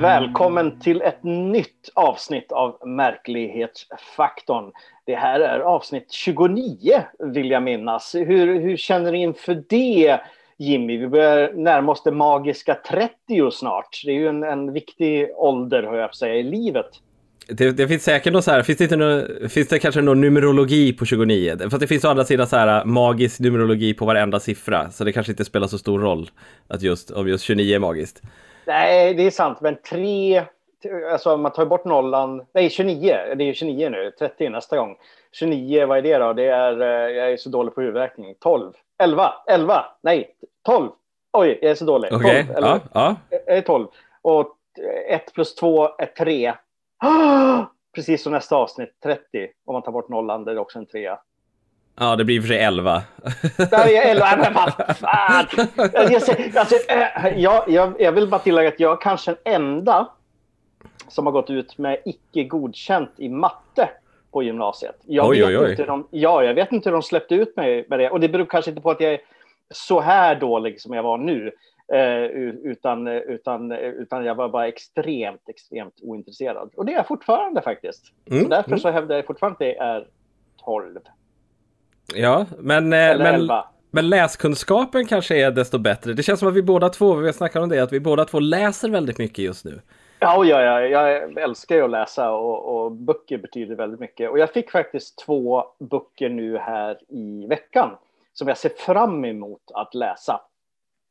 Välkommen till ett nytt avsnitt av Märklighetsfaktorn. Det här är avsnitt 29 vill jag minnas. Hur, hur känner ni inför det Jimmy? Vi börjar närma oss det magiska 30 snart. Det är ju en, en viktig ålder, hör jag på säga, i livet. Det, det, finns säkert något så här, finns det, inte någon, finns det kanske någon numerologi på 29? För det finns å andra sidan så här äh, magisk numerologi på varenda siffra, så det kanske inte spelar så stor roll att just, om just 29 är magiskt. Nej, det är sant, men tre, alltså man tar bort nollan, nej 29, det är 29 nu, 30 nästa gång. 29, vad är det då? Det är, eh, jag är så dålig på huvudräkning, 12, 11, 11, nej, 12. Oj, jag är så dålig. Okej, okay. ja, ja. Är 12. Och 1 plus 2 är 3. Precis som nästa avsnitt, 30. Om man tar bort nollan, det är också en trea. Ja, det blir för sig 11. Nej, 11, men vad fan! Alltså, äh, jag, jag, jag vill bara tillägga att jag är kanske den enda som har gått ut med icke godkänt i matte på gymnasiet. Jag oj, oj, oj. Inte de, ja, jag vet inte hur de släppte ut mig med det. Och det beror kanske inte på att jag är så här dålig som jag var nu. Eh, utan, utan, utan jag var bara extremt, extremt ointresserad. Och det är jag fortfarande faktiskt. Mm, så därför mm. så hävdar jag fortfarande att det är 12. Ja, men, eh, men, men läskunskapen kanske är desto bättre. Det känns som att vi båda två, vi snackar om det, att vi båda två läser väldigt mycket just nu. Ja, ja, ja jag älskar ju att läsa och, och, böcker betyder väldigt mycket. Och jag fick faktiskt två böcker nu här i veckan som jag ser fram emot att läsa.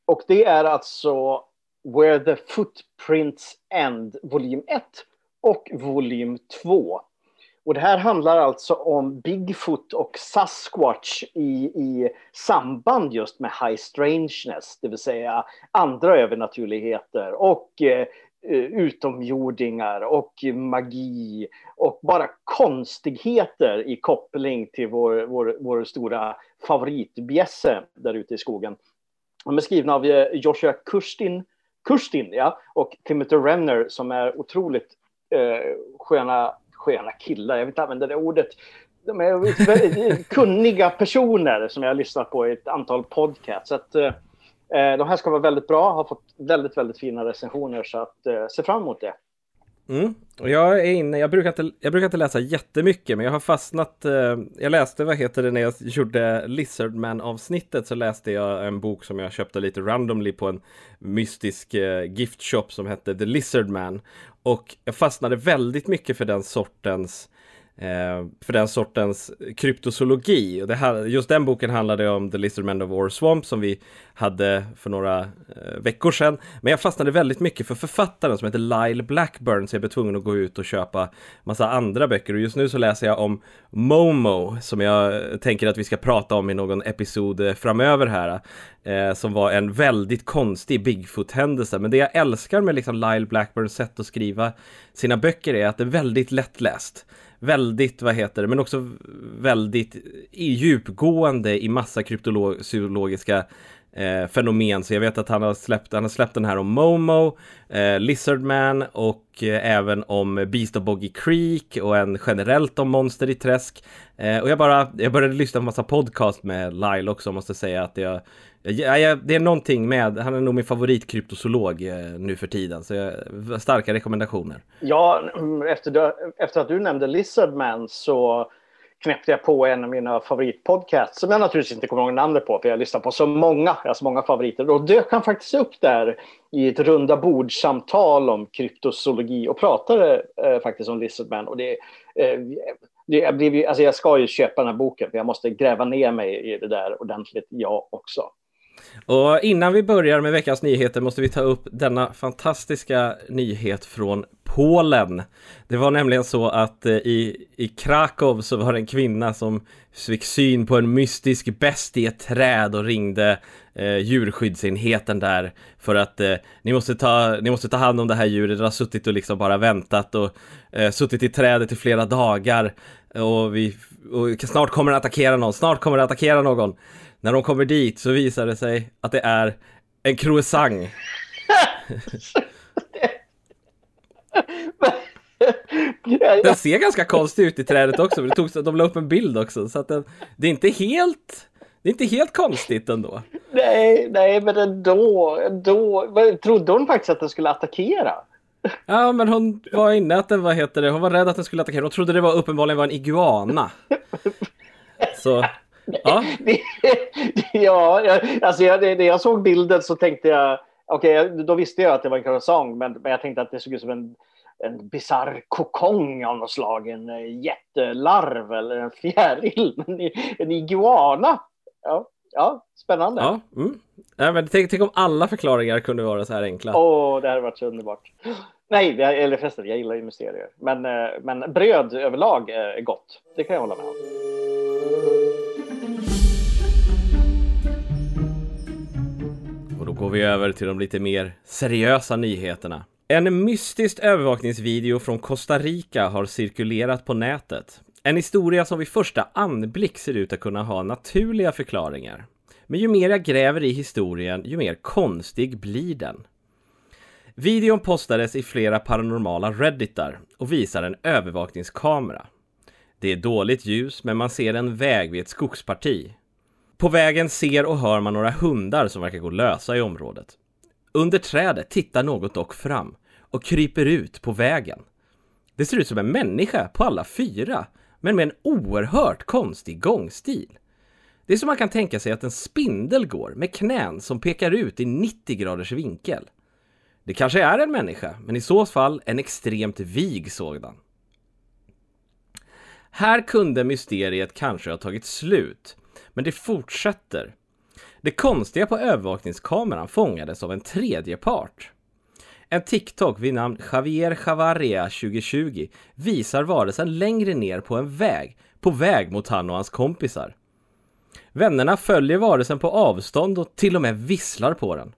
Och det är alltså Where the Footprints End, volym 1 och volym 2. Och det här handlar alltså om Bigfoot och Sasquatch i, i samband just med high strangeness, det vill säga andra övernaturligheter och eh, utomjordingar och magi och bara konstigheter i koppling till vår, vår, vår stora favoritbjässe där ute i skogen. De är skrivna av eh, Joshua Kurstin, Kurstin ja, och Timothy Renner som är otroligt eh, sköna, sköna killar. Jag vill inte använda det ordet. De är väldigt kunniga personer som jag har lyssnat på i ett antal podcasts. Så att, eh, eh, de här ska vara väldigt bra, har fått väldigt, väldigt fina recensioner så att eh, se fram emot det. Mm. Och jag är inne, jag brukar, inte, jag brukar inte läsa jättemycket men jag har fastnat eh, Jag läste, vad heter det, när jag gjorde Lizardman avsnittet så läste jag en bok som jag köpte lite randomly på en mystisk eh, giftshop som hette The Lizardman Och jag fastnade väldigt mycket för den sortens Eh, Eh, för den sortens kryptozoologi. Och det här, just den boken handlade om The Lizardman of War Swamp som vi hade för några eh, veckor sedan. Men jag fastnade väldigt mycket för författaren som heter Lyle Blackburn så jag blev tvungen att gå ut och köpa massa andra böcker. Och just nu så läser jag om Momo som jag tänker att vi ska prata om i någon episod eh, framöver här. Eh, som var en väldigt konstig Bigfoot-händelse. Men det jag älskar med liksom Lyle Blackburns sätt att skriva sina böcker är att det är väldigt lättläst väldigt, vad heter det, men också väldigt djupgående i massa kryptologiska eh, fenomen. Så jag vet att han har släppt, han har släppt den här om Momo, eh, Lizardman och eh, även om Beast of Boggy Creek och en generellt om monster i träsk. Eh, och jag bara, jag började lyssna på massa podcast med Lyle också, måste säga att jag Ja, ja, det är någonting med, han är nog min favoritkryptozoolog eh, nu för tiden, så jag, starka rekommendationer. Ja, mm, efter, efter att du nämnde Lizardman så knäppte jag på en av mina favoritpodcasts som jag naturligtvis inte kommer ihåg namnet på för jag lyssnar på så många, jag har så många favoriter. Och dök han faktiskt upp där i ett runda bordsamtal om kryptozoologi och pratade eh, faktiskt om Lizardman. Och det, eh, det, jag, blev, alltså jag ska ju köpa den här boken för jag måste gräva ner mig i det där ordentligt jag också. Och innan vi börjar med veckans nyheter måste vi ta upp denna fantastiska nyhet från Polen. Det var nämligen så att eh, i, i Krakow så var det en kvinna som fick syn på en mystisk bäst i ett träd och ringde eh, djurskyddsenheten där för att eh, ni, måste ta, ni måste ta hand om det här djuret. Det har suttit och liksom bara väntat och eh, suttit i trädet i flera dagar och, vi, och snart kommer det attackera någon, snart kommer det attackera någon. När de kommer dit så visar det sig att det är en croissant. Den ser ganska konstig ut i trädet också, det tog, de la upp en bild också, så att den, det är inte helt det är inte helt konstigt ändå. Nej, nej, men ändå, ändå. Trodde hon faktiskt att den skulle attackera? Ja, men hon var inne att den, vad heter det, hon var rädd att den skulle attackera. Hon trodde det var uppenbarligen var en iguana. Så, ja. ja, alltså jag, när jag såg bilden så tänkte jag, okej, okay, då visste jag att det var en croissant, men, men jag tänkte att det såg ut som en, en bisarr kokong av något slag, en eh, jättelarv eller en fjäril, en, en iguana. Ja, ja, spännande. Ja, mm. ja men tänk, tänk om alla förklaringar kunde vara så här enkla. Åh, oh, det hade varit så underbart. Nej, eller förresten, jag gillar ju mysterier. Men, eh, men bröd överlag är gott. Det kan jag hålla med om. Går vi över till de lite mer seriösa nyheterna. En mystisk övervakningsvideo från Costa Rica har cirkulerat på nätet. En historia som vid första anblick ser ut att kunna ha naturliga förklaringar. Men ju mer jag gräver i historien, ju mer konstig blir den. Videon postades i flera paranormala redditar och visar en övervakningskamera. Det är dåligt ljus, men man ser en väg vid ett skogsparti. På vägen ser och hör man några hundar som verkar gå lösa i området. Under trädet tittar något dock fram och kryper ut på vägen. Det ser ut som en människa på alla fyra, men med en oerhört konstig gångstil. Det är som man kan tänka sig att en spindel går med knän som pekar ut i 90 graders vinkel. Det kanske är en människa, men i så fall en extremt vig sådan. Här kunde mysteriet kanske ha tagit slut, men det fortsätter. Det konstiga på övervakningskameran fångades av en tredje part. En TikTok vid namn Javier Javaria 2020 visar varelsen längre ner på en väg, på väg mot han och hans kompisar. Vännerna följer varelsen på avstånd och till och med visslar på den.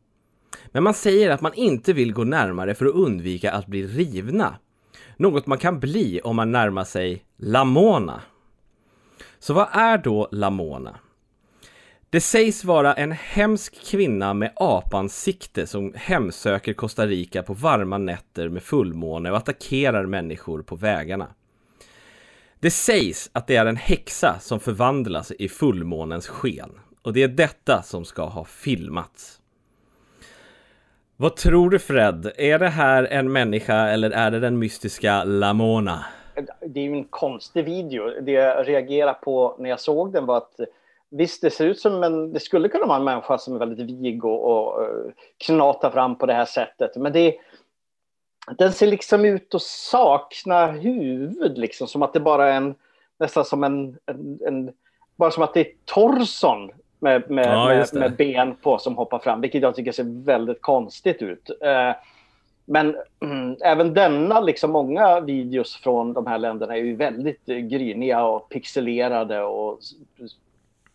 Men man säger att man inte vill gå närmare för att undvika att bli rivna. Något man kan bli om man närmar sig Lamona. Så vad är då Lamona? Det sägs vara en hemsk kvinna med apansikte som hemsöker Costa Rica på varma nätter med fullmåne och attackerar människor på vägarna. Det sägs att det är en häxa som förvandlas i fullmånens sken och det är detta som ska ha filmats. Vad tror du Fred? Är det här en människa eller är det den mystiska Lamona? Det är ju en konstig video. Det jag reagerade på när jag såg den var att visst, det ser ut som en, det skulle kunna vara en människa som är väldigt vig och, och uh, knatar fram på det här sättet. Men det, den ser liksom ut att sakna huvud, liksom som att det bara är en, nästan som en, en, en bara som att det är torson med, med, ja, med, med, ben på som hoppar fram, vilket jag tycker ser väldigt konstigt ut. Eh, men mm, även denna, liksom många videos från de här länderna är ju väldigt gryniga och pixelerade och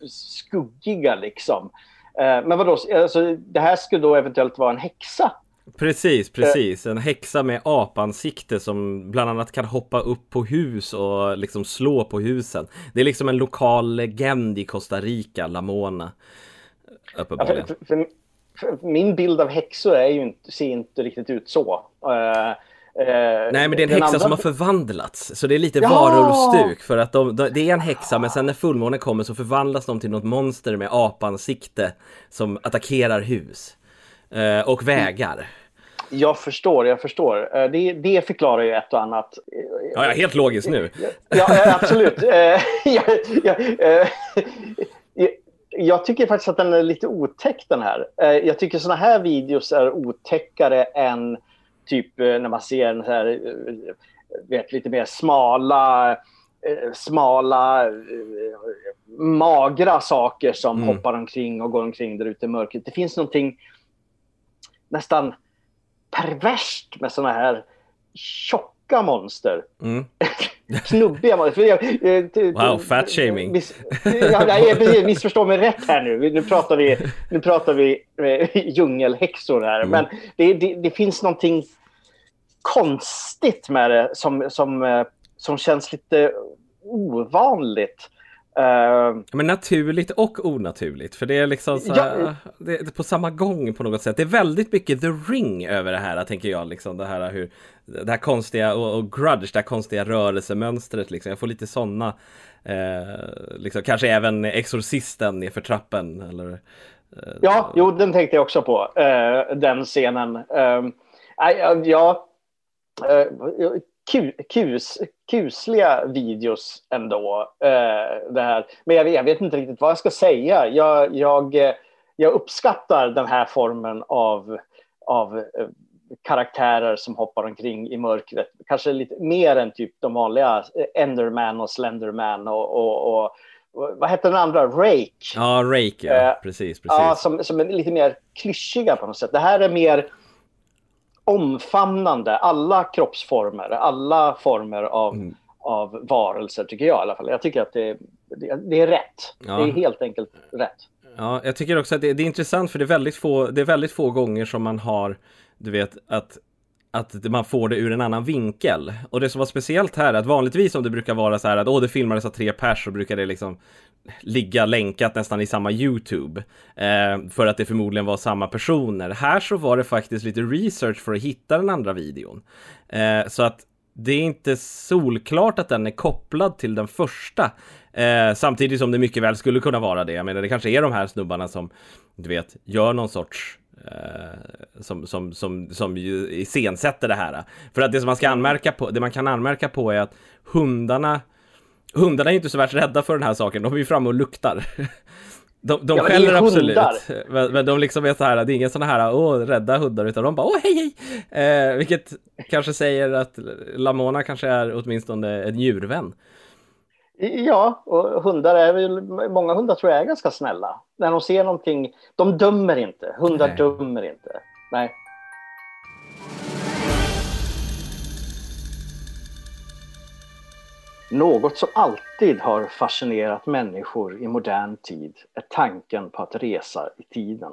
skuggiga liksom. Eh, men vadå, alltså, det här skulle då eventuellt vara en häxa Precis, precis. En häxa med apansikte som bland annat kan hoppa upp på hus och liksom slå på husen. Det är liksom en lokal legend i Costa Rica, Lamona. Uppenbarligen. Ja, för, för, för min bild av häxor är ju inte, ser inte riktigt ut så. Uh, Nej men det är en häxa andra... som har förvandlats Så det är lite ja! varulvstuk för att de, de, det är en häxa men sen när fullmånen kommer så förvandlas de till något monster med apansikte Som attackerar hus uh, Och vägar jag förstår, jag förstår. Eh, det, det förklarar ju ett och annat. Ja, ja helt logiskt nu. Ja, absolut. jag, jag, eh, jag, tycker faktiskt att den är lite otäck den här. Eh, jag tycker såna här videos är otäckare än typ när man ser en så här, vet, lite mer smala smala, magra saker som mm. hoppar omkring och går omkring där ute i mörkret. Det finns någonting nästan perverst med såna här tjocka monster. Mm. Knubbiga monster. wow, fat shaming. Miss, ja, missförstå mig rätt här nu. Nu pratar vi, nu pratar vi eh, djungelhäxor här. Mm. Men det, det, det, finns någonting konstigt med det som, som, eh, som känns lite ovanligt. Uh, men naturligt och onaturligt, för det är liksom så här, ja, det är på samma gång på något sätt. Det är väldigt mycket the ring över det här, tänker jag. Liksom, det här hur, det här konstiga, och, och grudge, det här konstiga rörelsemönstret. Liksom. Jag får lite sådana, eh, liksom, kanske även Exorcisten nerför trappen. Eller, eh, ja, jo, den tänkte jag också på, eh, den scenen. Ehm, eh, ja, kus, kusliga videos ändå. Eh, det här. Men jag, jag, vet inte riktigt vad jag ska säga. Jag, jag, eh, jag uppskattar den här formen av, av eh, karaktärer som hoppar omkring i mörkret. Kanske lite mer än typ de vanliga Enderman och Slenderman och, och, och vad hette den andra? Rake. Ja, Rake, ja. Eh, precis, precis. Ja, som, som är lite mer klyschiga på något sätt. Det här är mer omfamnande. Alla kroppsformer, alla former av, mm. av varelser tycker jag i alla fall. Jag tycker att det, det, det är rätt. Ja. Det är helt enkelt rätt. Ja, jag tycker också att det, det, är intressant för det är väldigt få, det är väldigt få gånger som man har du vet, att att man får det ur en annan vinkel. Och det som var speciellt här är att vanligtvis om det brukar vara så här att åh, det filmades av tre pers så brukar det liksom ligga länkat nästan i samma YouTube. Eh, för att det förmodligen var samma personer. Här så var det faktiskt lite research för att hitta den andra videon. Eh, så att det är inte solklart att den är kopplad till den första. Eh, samtidigt som det mycket väl skulle kunna vara det. Jag menar, det kanske är de här snubbarna som, du vet, gör någon sorts Eh, som, som, som, som ju iscensätter det här. För att det som man ska anmärka på, det man kan anmärka på är att hundarna Hundarna är inte så värst rädda för den här saken, de är ju framme och luktar. De, de ja, skäller absolut, men, men, de liksom är så här, det är inga sådana här åh, rädda hundar, utan de bara åh, hej, hej! Eh, vilket kanske säger att Lamona kanske är åtminstone en djurvän. Ja, och hundar är väl, många hundar tror jag är ganska snälla. När de ser någonting, de dömer inte. Hundar Nej. dömer inte. Nej. Något som alltid har fascinerat människor i modern tid är tanken på att resa i tiden.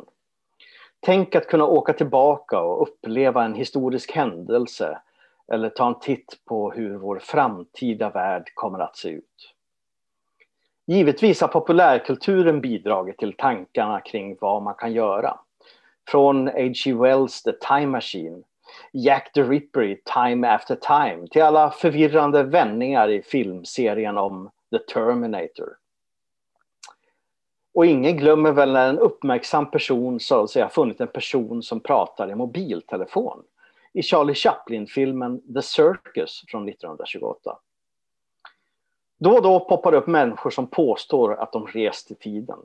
Tänk att kunna åka tillbaka och uppleva en historisk händelse eller ta en titt på hur vår framtida värld kommer att se ut. Givetvis har populärkulturen bidragit till tankarna kring vad man kan göra. Från H.G. Wells The Time Machine, Jack the Ripper i Time After Time till alla förvirrande vändningar i filmserien om The Terminator. Och ingen glömmer väl när en uppmärksam person så att säga funnit en person som pratar i mobiltelefon i Charlie Chaplin-filmen The Circus från 1928. Då och då poppar det upp människor som påstår att de rest i tiden.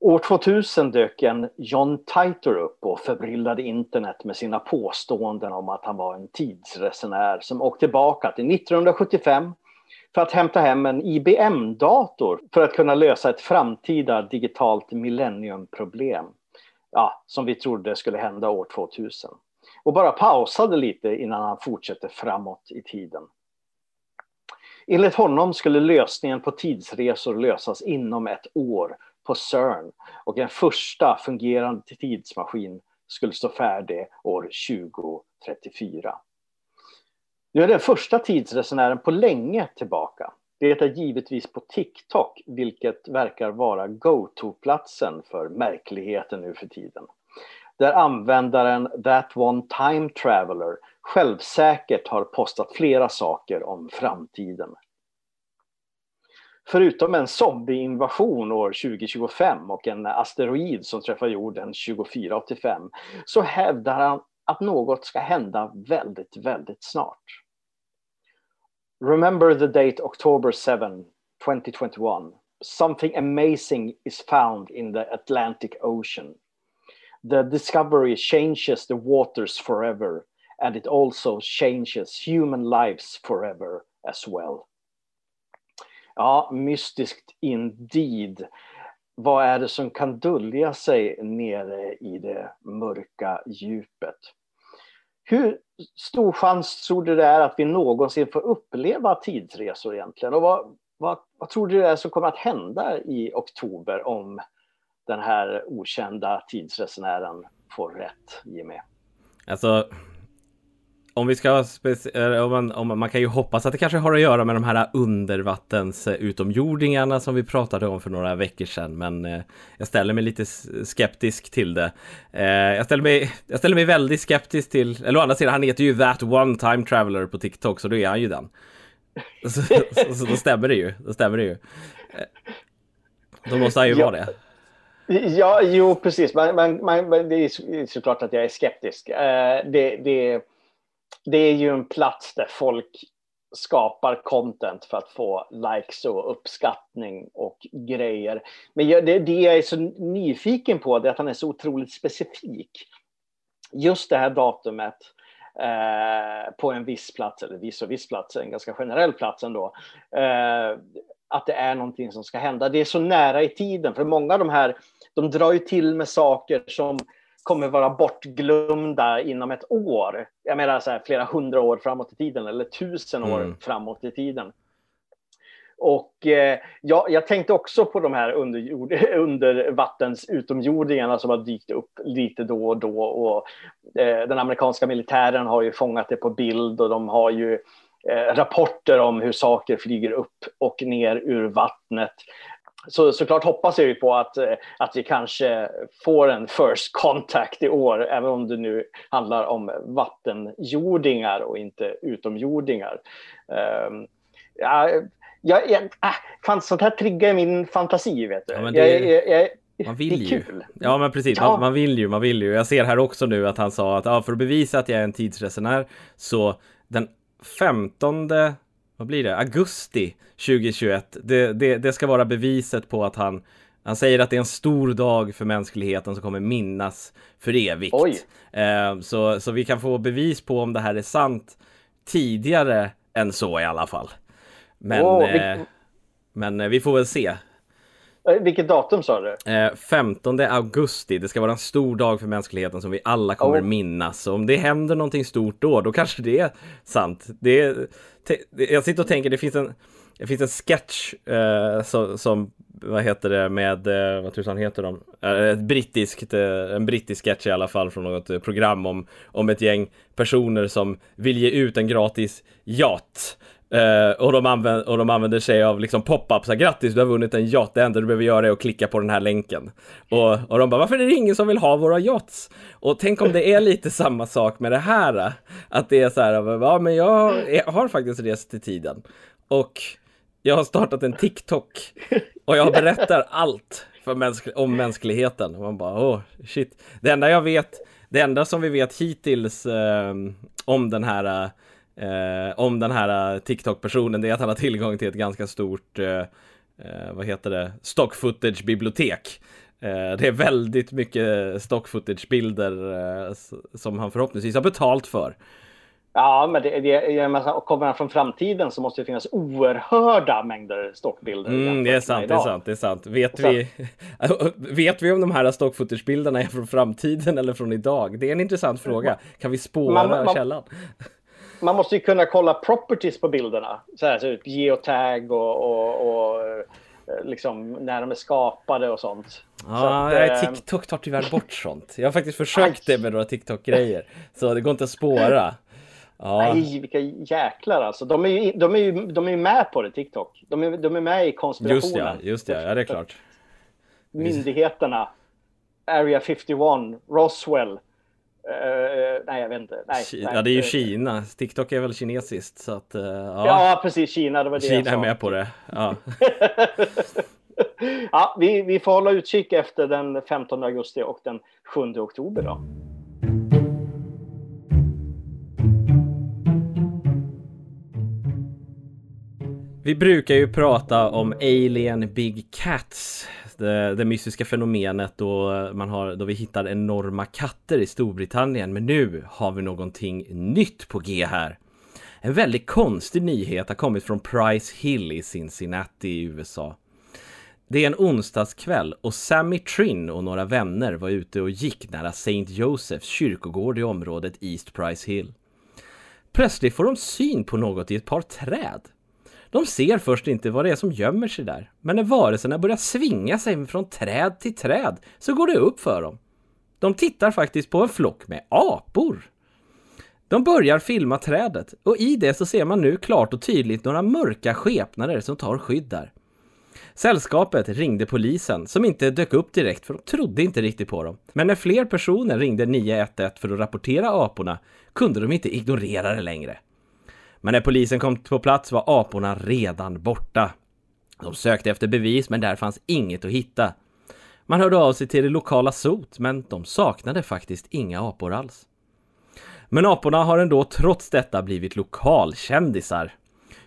År 2000 dök en John Titor upp och förbryllade internet med sina påståenden om att han var en tidsresenär som åkte tillbaka till 1975 för att hämta hem en IBM-dator för att kunna lösa ett framtida digitalt millenniumproblem. Ja, som vi trodde skulle hända år 2000. Och bara pausade lite innan han fortsatte framåt i tiden. Enligt honom skulle lösningen på tidsresor lösas inom ett år på CERN och en första fungerande tidsmaskin skulle stå färdig år 2034. Nu är den första tidsresenären på länge tillbaka. Det är givetvis på TikTok, vilket verkar vara go-to-platsen för märkligheten nu för tiden. Där användaren That One Time Traveler självsäkert har postat flera saker om framtiden. Förutom en zombieinvasion år 2025 och en asteroid som träffar jorden 2485 så hävdar han att något ska hända väldigt, väldigt snart. Remember the date October 7, 2021. Something amazing is found in the Atlantic Ocean. The discovery changes the waters forever and it also changes human lives forever as well. Ja, mystiskt indeed. Vad är det som kan dölja sig nere i det mörka djupet? Hur stor chans tror du det är att vi någonsin får uppleva tidsresor egentligen? Och vad, vad, vad tror du det är som kommer att hända i oktober om den här okända tidsresenären får rätt, Jimmy? Alltså, om vi ska om man, om man kan ju hoppas att det kanske har att göra med de här undervattens eh, som vi pratade om för några veckor sedan. Men eh, jag ställer mig lite skeptisk till det. Eh, jag, ställer mig, jag ställer mig väldigt skeptisk till, eller å andra sidan, han heter ju That One Time Traveler på TikTok, så då är han ju den. Så, så, så då stämmer det ju. Då stämmer det ju. Då måste han ju ja. vara det. Ja, jo, precis. Men, men, men, det är såklart att jag är skeptisk. det, det det är ju en plats där folk skapar content för att få likes och uppskattning och grejer. Men det, det jag är så nyfiken på är att han är så otroligt specifik. Just det här datumet eh, på en viss plats, eller viss och viss plats, en ganska generell plats ändå. Eh, att det är någonting som ska hända. Det är så nära i tiden, för många av de här, de drar ju till med saker som kommer vara bortglömda inom ett år. Jag menar så här, flera hundra år framåt i tiden eller tusen år mm. framåt i tiden. Och eh, ja, jag tänkte också på de här underjord, undervattens utomjordingarna som har dykt upp lite då och då. Och, eh, den amerikanska militären har ju fångat det på bild och de har ju eh, rapporter om hur saker flyger upp och ner ur vattnet så såklart hoppas jag ju på att, eh, att vi kanske får en first contact i år, även om det nu handlar om vattenjordingar och inte utomjordingar. Um, ja, jag, jag, äh, fan, sånt här triggar min fantasi, vet du. Ja, det... jag, man vill ju. Ja men precis, ja. Man, man, vill ju, man vill ju. Jag ser här också nu att han sa att ja, för att bevisa att jag är en tidsresenär så den 15 vad blir det, augusti 2021. Det, det, det ska vara beviset på att han han säger att det är en stor dag för mänskligheten som kommer minnas för evigt. Eh, så, så vi kan få bevis på om det här är sant tidigare än så i alla fall. Men, oh, vi... eh, men eh, vi får väl se. Eh, vilket datum sa du? Eh, 15 augusti. Det ska vara en stor dag för mänskligheten som vi alla kommer oh. minnas. Så om det händer någonting stort då, då kanske det är sant. Det är, jag sitter och tänker, det finns en, det finns en sketch eh, som, som, vad heter det, med, eh, vad tusan heter de? Eh, ett brittiskt, eh, en brittisk sketch i alla fall från något program om, om ett gäng personer som vill ge ut en gratis yacht. Uh, och, de använder, och de använder sig av liksom pop-ups, grattis du har vunnit en yacht, det enda du behöver göra är att klicka på den här länken. Och, och de bara, varför är det ingen som vill ha våra yachts? Och tänk om det är lite samma sak med det här, eh. att det är så här, ja men jag har faktiskt rest i tiden. Och jag har startat en TikTok och jag berättar allt för mänsk om mänskligheten. Och man bara, åh oh, shit. Det enda jag vet, det enda som vi vet hittills eh, om den här eh, eh, om den här eh, TikTok-personen, det är att han har tillgång till ett ganska stort, eh, eh vad heter det, stock footage-bibliotek. Eh, det är väldigt mycket stock footage-bilder som han förhoppningsvis har betalt för. Ja, men det, det, kommer han från framtiden så måste det finnas oerhörda mängder stockbilder. Mm, det är sant, det är sant, det är sant. Vet, vi, vet vi om de här stockfootage-bilderna är från framtiden eller från idag? Det är en intressant fråga. Kan vi spåra man, man, källan? man måste ju kunna kolla properties på bilderna. Så här, så geotag och, och, och eh, liksom när de är skapade och sånt. Ja, att, äh, TikTok tar tyvärr bort sånt. Jag har faktiskt försökt det med några TikTok-grejer. Så det går inte att spåra. Ja. Nej, vilka jäklar alltså. De är ju, de är ju, de är med på det, TikTok. De är, de är med i konspirationen. Just ja, just ja, ja det är klart. Myndigheterna, Area 51, Roswell, Uh, nej, jag vet inte. Nej, Kina, nej. Ja, det är ju Kina. TikTok är väl kinesiskt så att. Uh, ja. ja, precis. Kina, det var det Kina är med på det. Ja. ja, vi, vi får hålla utkik efter den 15 augusti och den 7 oktober då. Vi brukar ju prata om Alien Big Cats det, det mystiska fenomenet då, man har, då vi hittar enorma katter i Storbritannien. Men nu har vi någonting nytt på G här. En väldigt konstig nyhet har kommit från Price Hill i Cincinnati i USA. Det är en onsdagskväll och Sammy Trin och några vänner var ute och gick nära St. Josephs kyrkogård i området East Price Hill. Plötsligt får de syn på något i ett par träd. De ser först inte vad det är som gömmer sig där. Men när varelserna börjar svinga sig från träd till träd så går det upp för dem. De tittar faktiskt på en flock med apor. De börjar filma trädet och i det så ser man nu klart och tydligt några mörka skepnader som tar skydd där. Sällskapet ringde polisen som inte dök upp direkt för de trodde inte riktigt på dem. Men när fler personer ringde 911 för att rapportera aporna kunde de inte ignorera det längre. Men när polisen kom på plats var aporna redan borta. De sökte efter bevis men där fanns inget att hitta. Man hörde av sig till det lokala sot men de saknade faktiskt inga apor alls. Men aporna har ändå trots detta blivit lokalkändisar.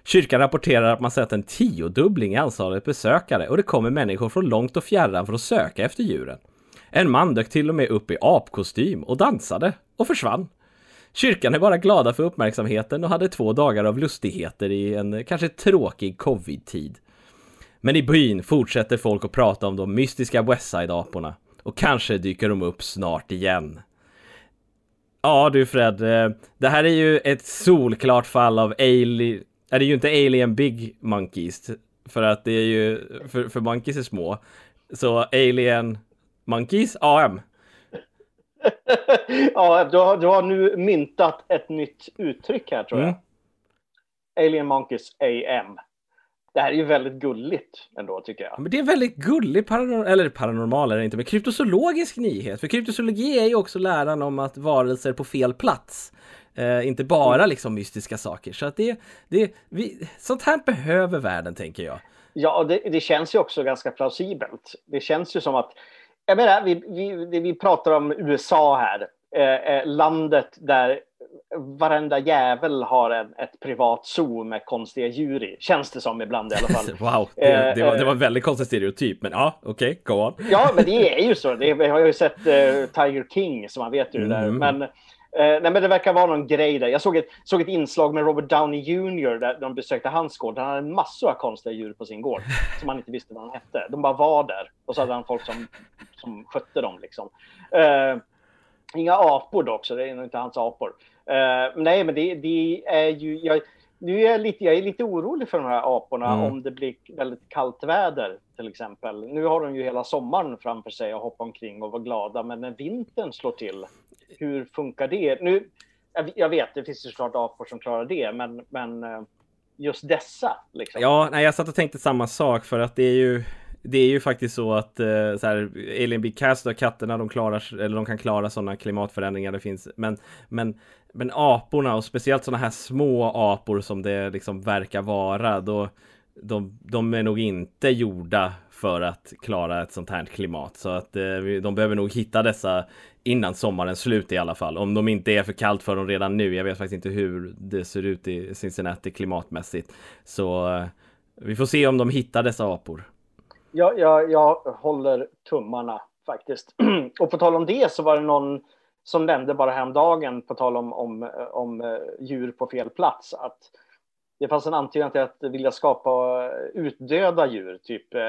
Kyrkan rapporterar att man sett en tiodubbling i antalet besökare och det kommer människor från långt och fjärran för att söka efter djuren. En man dök till och med upp i apkostym och dansade och försvann. Kyrkan är bara glada för uppmärksamheten och hade två dagar av lustigheter i en kanske tråkig covid-tid. Men i byn fortsätter folk att prata om de mystiska Westside-aporna och kanske dyker de upp snart igen. Ja du Fred, eh, det här är ju ett solklart fall av alien... Är det ju inte Alien Big Monkeys, för att det är ju, för, för Monkeys är små. Så Alien Monkeys AM. ja, du har, du har nu myntat ett nytt uttryck här tror jag. Mm. Alien Monkeys AM. Det här är ju väldigt gulligt ändå tycker jag. Men det är väldigt gullig paranormal, eller paranormal är det inte, men kryptozoologisk nyhet. För kryptozoologi är ju också läran om att varelser på fel plats. Eh, inte bara mm. liksom mystiska saker. Så att det, det vi, sånt här behöver världen tänker jag. Ja, det, det känns ju också ganska plausibelt. Det känns ju som att jag menar, vi, vi, vi pratar om USA här, eh, eh, landet där varenda jävel har en, ett privat zoo med konstiga djur i. Känns det som ibland i alla fall. wow, det, det, var, det var en väldigt konstig stereotyp, men ja, okej, okay, go on. ja, men det är ju så. Det, vi har ju sett uh, Tiger King, så man vet ju det där. Mm. Men, nej, men det verkar vara någon grej där. Jag såg ett, såg ett inslag med Robert Downey Jr. där de besökte hans gård. Han hade en massa konstiga djur på sin gård som han inte visste vad han hette. De bara var där och så hade han folk som, som skötte dem liksom. Uh, inga apor dock, så det är nog inte hans apor. Uh, nej, men det, det, är ju... Jag, nu är jag, lite, jag är lite orolig för de här aporna mm. om det blir väldigt kallt väder till exempel. Nu har de ju hela sommaren framför sig och hoppa omkring och vara glada, men när vintern slår till, hur funkar det? Nu, jag vet, det finns ju såklart apor som klarar det, men, men eh, just dessa. Liksom. Ja, nej, jag satt och tänkte samma sak för att det är ju det är ju faktiskt så att eh, så här, Alien Big Cast och katterna de klarar eller de kan klara sådana klimatförändringar det finns. Men, men, men aporna och speciellt sådana här små apor som det liksom verkar vara. Då, de, de är nog inte gjorda för att klara ett sånt här klimat. Så att eh, de behöver nog hitta dessa innan sommarens slut i alla fall. Om de inte är för kallt för dem redan nu. Jag vet faktiskt inte hur det ser ut i Cincinnati klimatmässigt. Så eh, vi får se om de hittar dessa apor jag, jag, jag håller tummarna faktiskt. och på tal om det så var det någon som nämnde bara häromdagen, på tal om, om, eh, om eh, djur på fel plats, att det fanns en antydan till att vilja skapa utdöda djur, typ eh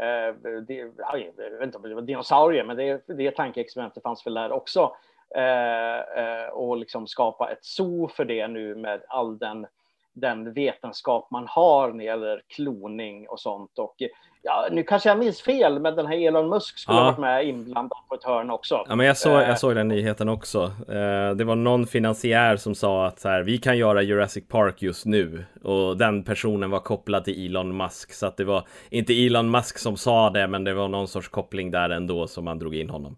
Eh, det, jag vet inte om det var dinosaurier, men det, det tankeexperimentet fanns väl där också. Eh, eh, och liksom skapa ett zoo för det nu med all den, den vetenskap man har när det gäller kloning och sånt. Och Ja, nu kanske jag minns fel, men den här Elon Musk skulle ja. ha varit med inblandad på ett hörn också. Ja, men jag såg, jag eh. såg den nyheten också. Eh, det var någon finansiär som sa att så här, vi kan göra Jurassic Park just nu. Och den personen var kopplad till Elon Musk. Så att det var inte Elon Musk som sa det, men det var någon sorts koppling där ändå som man drog in honom.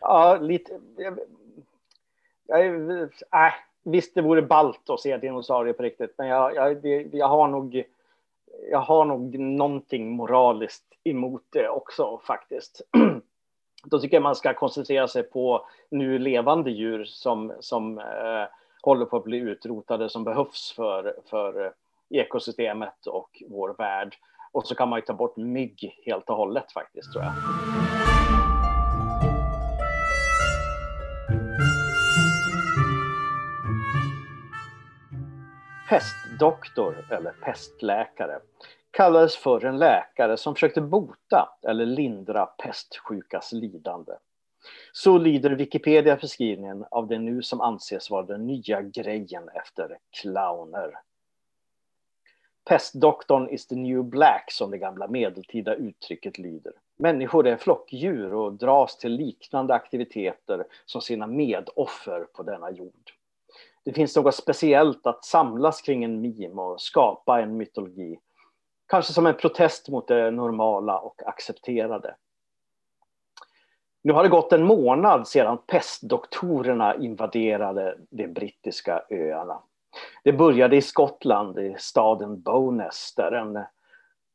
Ja, lite... Jag, jag, äh, visst, det vore ballt att se dinosaurier på riktigt, men jag, jag, jag har nog jag har nog någonting moraliskt emot det också faktiskt. Då tycker jag man ska koncentrera sig på nu levande djur som, som eh, håller på att bli utrotade, som behövs för, för ekosystemet och vår värld. Och så kan man ju ta bort mygg helt och hållet faktiskt, tror jag. Pestdoktor eller pestläkare kallades för en läkare som försökte bota eller lindra pestsjukas lidande. Så lyder Wikipedia-beskrivningen av det nu som anses vara den nya grejen efter clowner. Pestdoktorn is the new black, som det gamla medeltida uttrycket lyder. Människor är flockdjur och dras till liknande aktiviteter som sina medoffer på denna jord det finns något speciellt att samlas kring en mim och skapa en mytologi. Kanske som en protest mot det normala och accepterade. Nu har det gått en månad sedan pestdoktorerna invaderade de brittiska öarna. Det började i Skottland, i staden Bowness, där en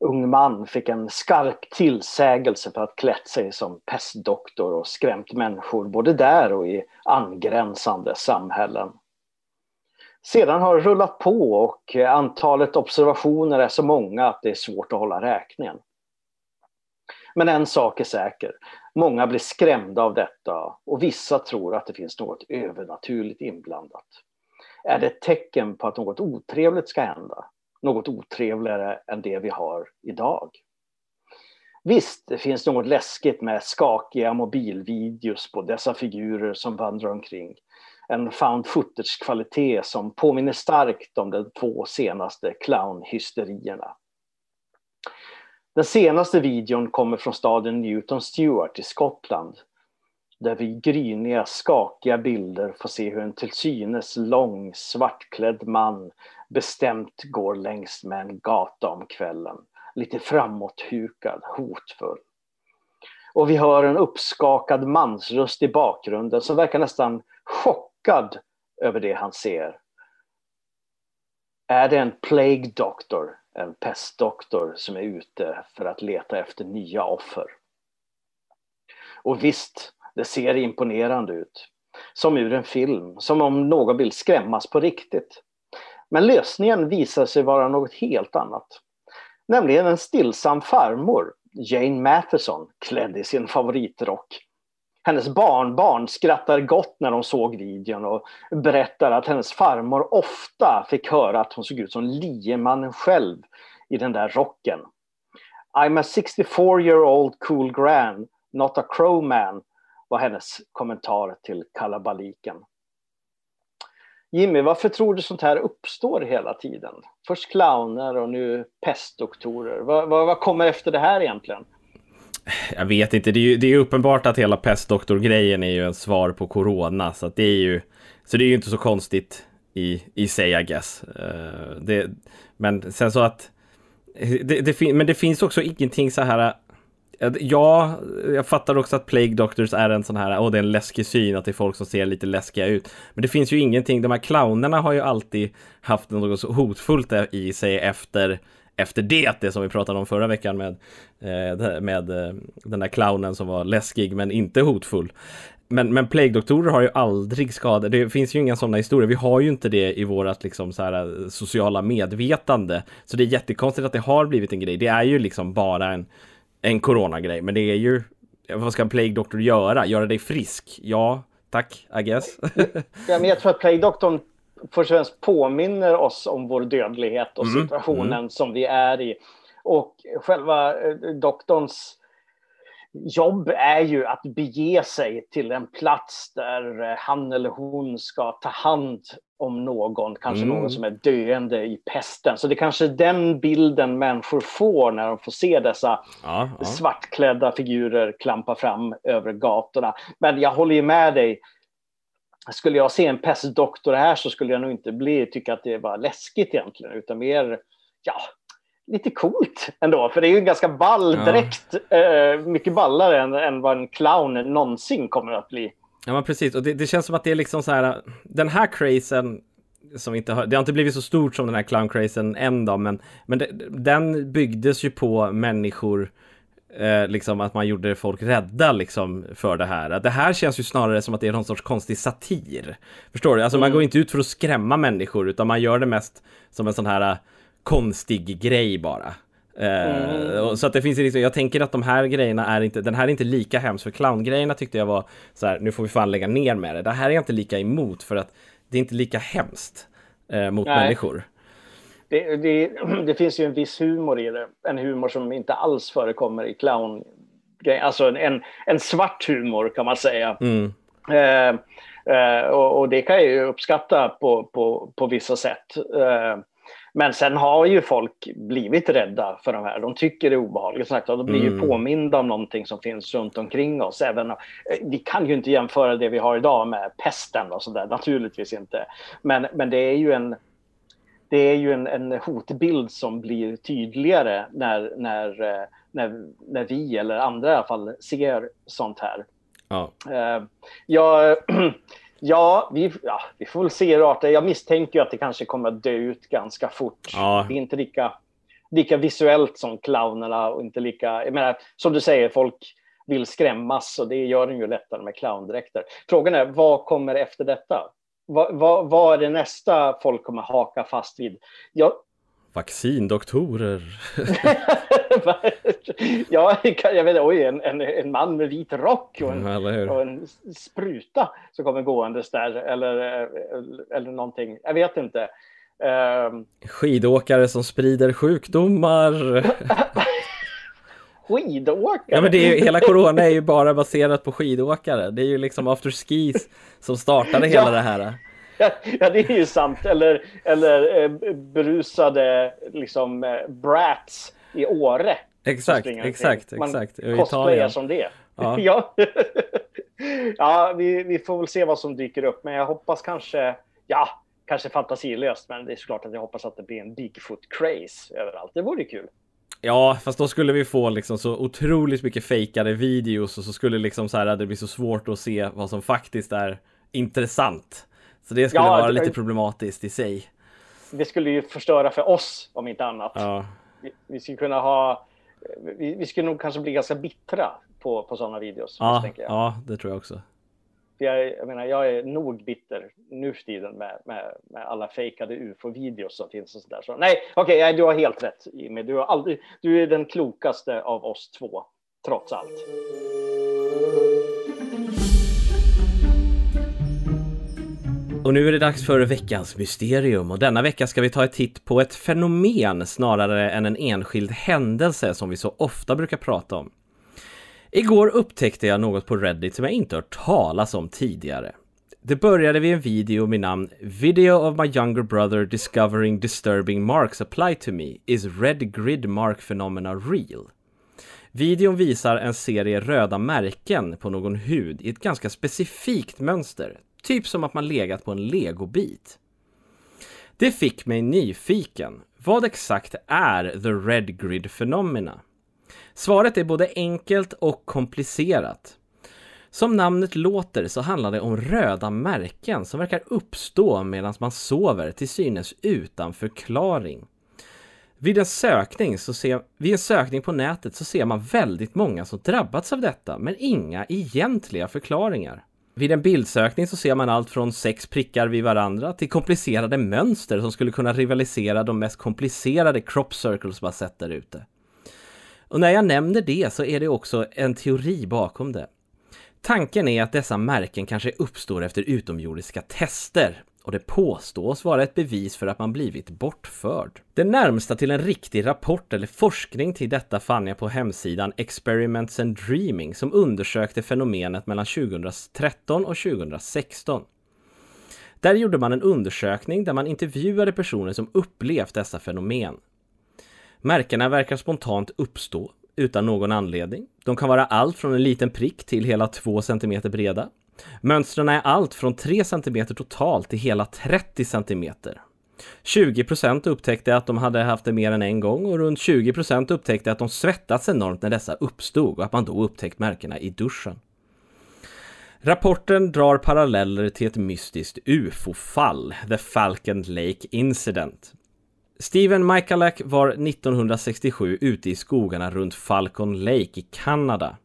ung man fick en skarp tillsägelse för att klätt sig som pestdoktor och skrämt människor både där och i angränsande samhällen. Sedan har det rullat på och eh, antalet observationer är så många att det är svårt att hålla räkningen. Men en sak är säker, många blir skrämda av detta och vissa tror att det finns något övernaturligt inblandat. Är det ett tecken på att något otrevligt ska hända? Något otrevligare än det vi har idag? Visst, det finns något läskigt med skakiga mobilvideos på dessa figurer som vandrar omkring. En found footage-kvalitet som påminner starkt om de två senaste clownhysterierna. Den senaste videon kommer från staden Newton Stewart i Skottland där vi i gryniga, skakiga bilder får se hur en till synes lång, svartklädd man bestämt går längs med en gata om kvällen. Lite framåthukad, hotfull. Och vi hör en uppskakad mansröst i bakgrunden som verkar nästan chockad chockad över det han ser. Är det en plague doctor, en pestdoktor som är ute för att leta efter nya offer? Och visst, det ser imponerande ut. Som ur en film, som om någon vill skrämmas på riktigt. Men lösningen visar sig vara något helt annat. Nämligen en stillsam farmor, Jane Matheson, klädd i sin favoritrock. Hennes barnbarn skrattar gott när de såg videon och berättar att hennes farmor ofta fick höra att hon såg ut som liemannen själv i den där rocken. I'm a 64 year old cool gran, not a crow man, var hennes kommentar till kalabaliken. Jimmy, varför tror du sånt här uppstår hela tiden? Först clowner och nu pestdoktorer. Vad, vad, vad kommer efter det här egentligen? Jag vet inte, det är ju det är uppenbart att hela pestdoktor-grejen är ju en svar på corona, så det är ju så det är ju inte så konstigt i, i sig, I guess. Uh, det, men sen så att det, det, men det finns också ingenting så här eh, Ja, jag fattar också att Plague Doctors är en sån här, åh oh, det är en läskig syn, att det är folk som ser lite läskiga ut. Men det finns ju ingenting, de här clownerna har ju alltid haft något så hotfullt i sig efter efter det, det som vi pratade om förra veckan med, eh, med eh, den där clownen som var läskig men inte hotfull. Men, men plague-doktorer har ju aldrig skadat, det finns ju inga sådana historier, vi har ju inte det i vårat liksom så här eh, sociala medvetande. Så det är jättekonstigt att det har blivit en grej, det är ju liksom bara en en coronagrej, men det är ju vad ska en plague-doktor göra? Göra dig frisk? Ja, tack, I guess. ja, men jag tror att plague-doktorn först och främst påminner oss om vår dödlighet och mm, situationen mm. som vi är i. Och själva eh, doktorns jobb är ju att bege sig till en plats där eh, han eller hon ska ta hand om någon, kanske mm. någon som är döende i pesten. Så det är kanske den bilden människor får när de får se dessa ja, ja. svartklädda figurer klampa fram över gatorna. Men jag håller ju med dig. Skulle jag se en pestdoktor här så skulle jag nog inte bli, tycka att det var läskigt egentligen, utan mer, ja, lite coolt ändå, för det är ju en ganska ball dräkt. Ja. Eh, mycket ballare än, än vad en clown någonsin kommer att bli. Ja men precis, och det, det, känns som att det är liksom så här, den här crazen som inte har, det har inte blivit så stort som den här clown crazen än då, men, men det, den byggdes ju på människor Eh, liksom att man gjorde folk rädda liksom för det här. Det här känns ju snarare som att det är någon sorts konstig satir. Förstår du? Alltså mm. man går inte ut för att skrämma människor utan man gör det mest som en sån här konstig grej bara. Mm. så att det finns liksom, jag tänker att de här grejerna är inte, den här är inte lika hemskt för clowngrejerna tyckte jag var så här, nu får vi fan lägga ner med det. Det här är jag inte lika emot för att det är inte lika hemskt eh, mot Nej. människor. Det, det, det, finns ju en viss humor i det, en humor som inte alls förekommer i clown alltså en, en svart humor kan man säga. Mm. Eh, eh, och, och, det kan jag ju uppskatta på, på, på vissa sätt. Eh, men sen har ju folk blivit rädda för de här. De tycker det är obehagligt. Sagt, de blir mm. ju påminda om någonting som finns runt omkring oss. Även, vi kan ju inte jämföra det vi har idag med pesten och sådär, naturligtvis inte. Men, men det är ju en det är ju en, en hotbild som blir tydligare när, när, när, när vi eller andra i alla fall ser sånt här. Ja. Uh, jag, Ja, vi, ja, vi får väl se rart. Jag misstänker att det kanske kommer att dö ut ganska fort. Ja. Det är inte lika lika visuellt som clownerna och inte lika, jag menar, som du säger, folk vill skrämmas och det gör den ju lättare med clowndräkter. Frågan är, vad kommer efter detta? Vad, vad, vad är det nästa folk kommer haka fast vid? Jag, Vaccindoktorer. ja, jag vet oj, en, en, en man med vit rock och en, mm, och en spruta som kommer gåendes där eller, eller någonting. Jag vet inte. Um... Skidåkare som sprider sjukdomar. skidåkare? Ja men det är ju, hela corona är ju bara baserat på skidåkare. Det är ju liksom after skis som startade hela ja. det här. Ja, det är ju sant. Eller, eller eh, berusade liksom eh, brats i Åre. Exakt, exakt, Man exakt. Man cosplayar som det. Ja, ja. ja vi, vi får väl se vad som dyker upp. Men jag hoppas kanske, ja, kanske fantasilöst. Men det är såklart att jag hoppas att det blir en Bigfoot-craze överallt. Det vore kul. Ja, fast då skulle vi få liksom så otroligt mycket fejkade videos och så skulle liksom så här det blir så svårt att se vad som faktiskt är intressant. Så det skulle ja, vara lite problematiskt i sig. Det skulle ju förstöra för oss om inte annat. Ja. Vi, vi skulle kunna ha, vi, vi, skulle nog kanske bli ganska bittra på, på sådana videos. Ja, ja, det tror jag också. Jag, jag menar, jag är nog bitter nu för tiden med, med, med alla fejkade ufo-videos som finns och sådär. Så, nej, okej, okay, du har helt rätt Jimmy. Du, har aldrig, du är den klokaste av oss två, trots allt. Och nu är det dags för veckans mysterium och denna vecka ska vi ta ett titt på ett fenomen snarare än en enskild händelse som vi så ofta brukar prata om. Igår upptäckte jag något på Reddit som jag inte hört talas om tidigare. Det började vid en video med namn “Video of my younger brother discovering disturbing marks apply to me. Is red grid mark phenomena real?” Videon visar en serie röda märken på någon hud i ett ganska specifikt mönster, Typ som att man legat på en legobit. Det fick mig nyfiken. Vad exakt är the red grid phenomena? Svaret är både enkelt och komplicerat. Som namnet låter så handlar det om röda märken som verkar uppstå medan man sover till synes utan förklaring. Vid en, sökning så ser, vid en sökning på nätet så ser man väldigt många som drabbats av detta men inga egentliga förklaringar. Vid en bildsökning så ser man allt från sex prickar vid varandra till komplicerade mönster som skulle kunna rivalisera de mest komplicerade crop circles man sett där ute. Och när jag nämner det så är det också en teori bakom det. Tanken är att dessa märken kanske uppstår efter utomjordiska tester och det påstås vara ett bevis för att man blivit bortförd. Det närmsta till en riktig rapport eller forskning till detta fann jag på hemsidan Experiments and Dreaming som undersökte fenomenet mellan 2013 och 2016. Där gjorde man en undersökning där man intervjuade personer som upplevt dessa fenomen. Märkena verkar spontant uppstå utan någon anledning. De kan vara allt från en liten prick till hela 2 cm breda. Mönstren är allt från 3 cm totalt till hela 30 cm. 20% upptäckte att de hade haft det mer än en gång och runt 20% upptäckte att de svettats enormt när dessa uppstod och att man då upptäckt märkena i duschen. Rapporten drar paralleller till ett mystiskt ufo-fall, The Falcon Lake Incident. Steven Michalak var 1967 ute i skogarna runt Falcon Lake i Kanada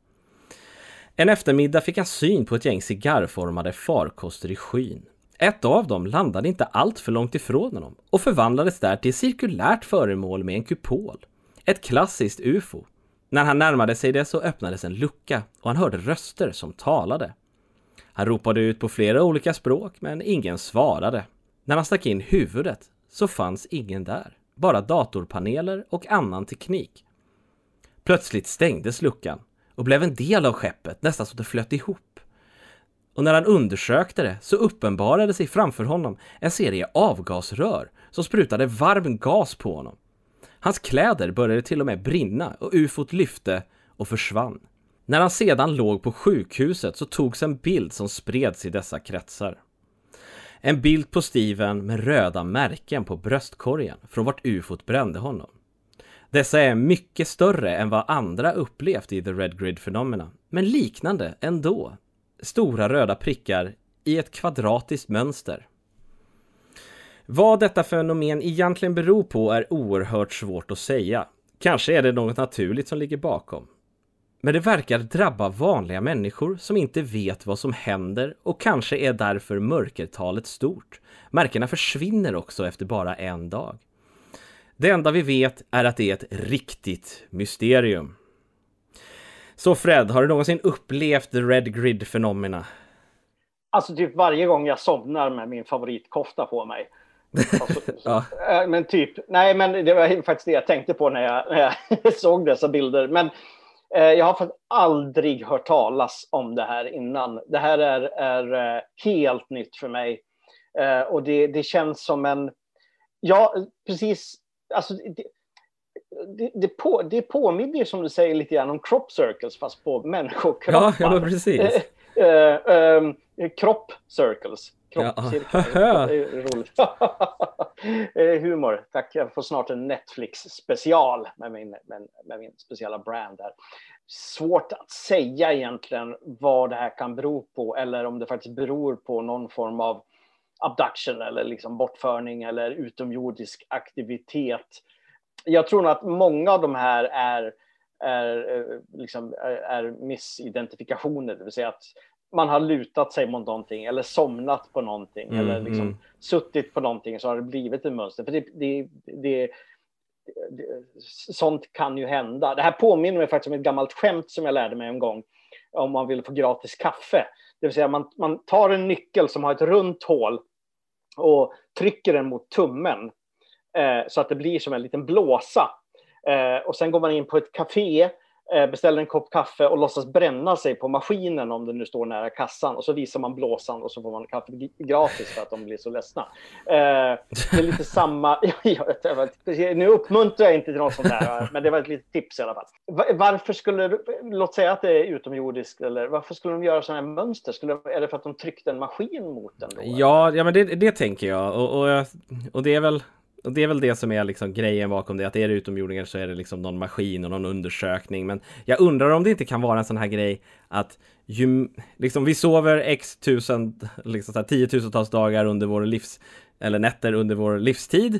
en eftermiddag fick han syn på ett gäng cigarrformade farkoster i skyn. Ett av dem landade inte allt för långt ifrån honom och förvandlades där till ett cirkulärt föremål med en kupol. Ett klassiskt ufo. När han närmade sig det så öppnades en lucka och han hörde röster som talade. Han ropade ut på flera olika språk men ingen svarade. När han stack in huvudet så fanns ingen där. Bara datorpaneler och annan teknik. Plötsligt stängdes luckan och blev en del av skeppet, nästan så det flöt ihop. Och när han undersökte det så uppenbarade sig framför honom en serie avgasrör som sprutade varm gas på honom. Hans kläder började till och med brinna och ufot lyfte och försvann. När han sedan låg på sjukhuset så togs en bild som spreds i dessa kretsar. En bild på Steven med röda märken på bröstkorgen från vart ufot brände honom. Dessa är mycket större än vad andra upplevt i The Red Grid Phenomena, men liknande ändå. Stora röda prickar i ett kvadratiskt mönster. Vad detta fenomen egentligen beror på är oerhört svårt att säga. Kanske är det något naturligt som ligger bakom. Men det verkar drabba vanliga människor som inte vet vad som händer och kanske är därför mörkertalet stort. Märkena försvinner också efter bara en dag. Det enda vi vet är att det är ett riktigt mysterium. Så Fred, har du någonsin upplevt the Red Grid-fenomena? Alltså typ varje gång jag somnar med min favoritkofta på mig. Alltså, ja. Eh, men typ, nej men det var faktiskt det jag tänkte på när jag, när jag såg dessa bilder. Men jag har faktiskt aldrig hört talas om det här innan. Det här är, är eh, helt nytt för mig. Eh, och det, det känns som en, ja precis, alltså det, det, det, på, det påminner som du säger lite grann om crop circles fast på människokroppar. Ja, ja precis. Uh, uh, crop circles. Kroppcirklar. Ja. det är roligt. Humor. Tack. Jag får snart en Netflix special med min, med, med min speciella brand där. Svårt att säga egentligen vad det här kan bero på eller om det faktiskt beror på någon form av abduction eller liksom bortförning eller utomjordisk aktivitet jag tror nog att många av de här är, är, eh, liksom, är missidentifikationer, det vill säga att man har lutat sig mot någonting eller somnat på någonting mm, eller liksom mm. suttit på någonting så har det blivit ett mönster. För det, det, det, det, sånt kan ju hända. Det här påminner mig faktiskt om ett gammalt skämt som jag lärde mig en gång om man vill få gratis kaffe. Det vill säga man, man tar en nyckel som har ett runt hål och trycker den mot tummen eh, så att det blir som en liten blåsa. Eh, och sen går man in på ett café, beställer en kopp kaffe och låtsas bränna sig på maskinen om det nu står nära kassan. Och så visar man blåsan och så får man kaffe gratis för att de blir så ledsna. Eh, det är lite samma... nu uppmuntrar jag inte till något sånt här, men det var ett litet tips i alla fall. Varför skulle... Låt säga att det är utomjordiskt, eller varför skulle de göra sådana här mönster? Skulle, är det för att de tryckte en maskin mot den? Då, ja, ja, men det, det tänker jag. Och, och, och det är väl och det är väl det som är liksom grejen bakom det, att är det utomjordingar så är det liksom någon maskin och någon undersökning. Men jag undrar om det inte kan vara en sån här grej att ju, liksom vi sover x tusen, liksom så här, tiotusentals dagar under vår livs, eller nätter under vår livstid.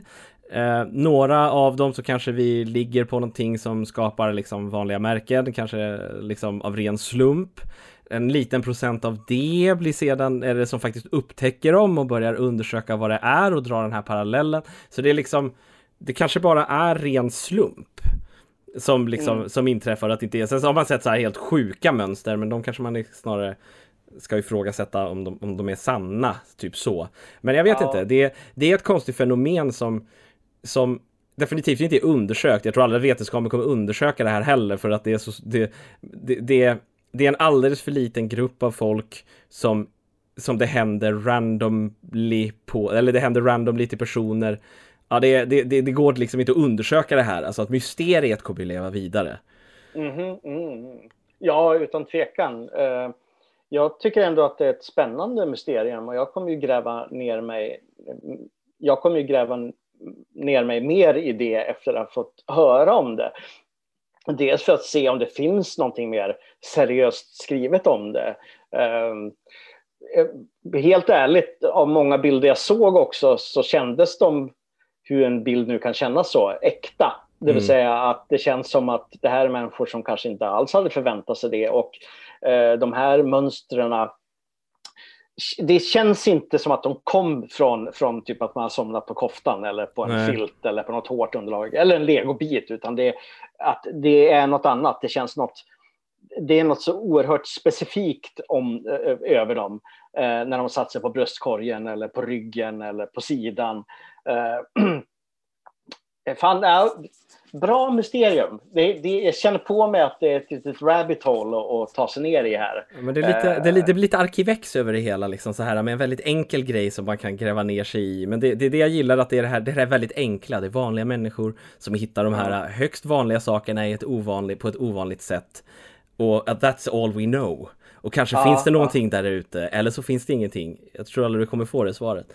Eh, några av dem så kanske vi ligger på någonting som skapar liksom vanliga märken, kanske liksom av ren slump en liten procent av det blir sedan är det som faktiskt upptäcker dem och börjar undersöka vad det är och drar den här parallellen. Så det är liksom, det kanske bara är ren slump som liksom mm. som inträffar att inte är. Sen så har man sett så här helt sjuka mönster, men de kanske man snarare ska ifrågasätta om de, om de är sanna, typ så. Men jag vet ja. inte, det, det är ett konstigt fenomen som, som definitivt inte är undersökt. Jag tror aldrig vetenskapen kommer undersöka det här heller för att det är så, det, det, det det är en alldeles för liten grupp av folk som, som det händer randomly på, eller det händer randomly till personer. Ja, det, det, det, det går liksom inte att undersöka det här, alltså att mysteriet kommer att leva vidare. Mm -hmm, mm. Ja, utan tvekan. Eh, jag tycker ändå att det är ett spännande mysterium och jag kommer ju gräva ner mig. Jag kommer ju gräva ner mig mer i det efter att ha fått höra om det. Dels för att se om det finns någonting mer seriöst skrivet om det. Ehm, eh, helt ärligt, av många bilder jag såg också så kändes de, hur en bild nu kan kännas så, äkta. Det vill mm. säga att det känns som att det här är människor som kanske inte alls hade förväntat sig det och eh, de här mönstren det känns inte som att de kom från, från typ att man har somnat på koftan eller på en Nej. filt eller på något hårt underlag eller en legobit utan det, att det är något annat. Det känns något, det är något så oerhört specifikt om, över dem eh, när de satt sig på bröstkorgen eller på ryggen eller på sidan. Eh, fan, äh, bra mysterium. Det, det, jag känner på mig att det är ett litet rabbit hole att ta sig ner i här. Men det, är lite, det, är, det blir lite arkivex över det hela, liksom så här, med en väldigt enkel grej som man kan gräva ner sig i. Men det, det är det jag gillar, att det är det här, det här är väldigt enkla, det är vanliga människor som hittar de här högst vanliga sakerna i ett ovanligt, på ett ovanligt sätt. Och att that's all we know. Och kanske ja, finns det någonting ja. där ute, eller så finns det ingenting. Jag tror aldrig du kommer få det svaret.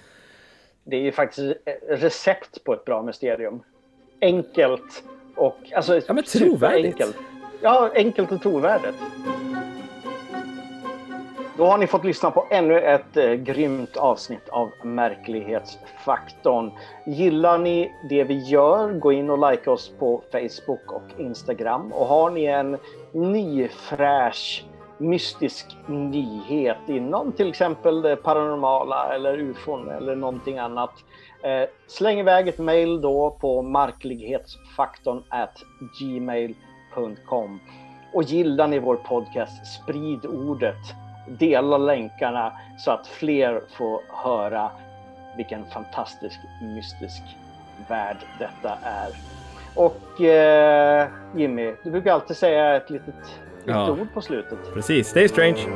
Det är ju faktiskt recept på ett bra mysterium. Enkelt och alltså, ja, men trovärdigt. Ja, enkelt och trovärdigt. Då har ni fått lyssna på ännu ett eh, grymt avsnitt av Märklighetsfaktorn. Gillar ni det vi gör, gå in och like oss på Facebook och Instagram. Och har ni en ny fräsch mystisk nyhet inom till exempel det paranormala eller ufon eller någonting annat. Eh, släng iväg ett mail då på marklighetsfaktorn at gmail.com. Och gillar ni vår podcast, sprid ordet dela länkarna så att fler får höra vilken fantastisk mystisk värld detta är. Och eh, Jimmy, du brukar alltid säga ett litet, litet ja. ord på slutet. Precis, stay strange.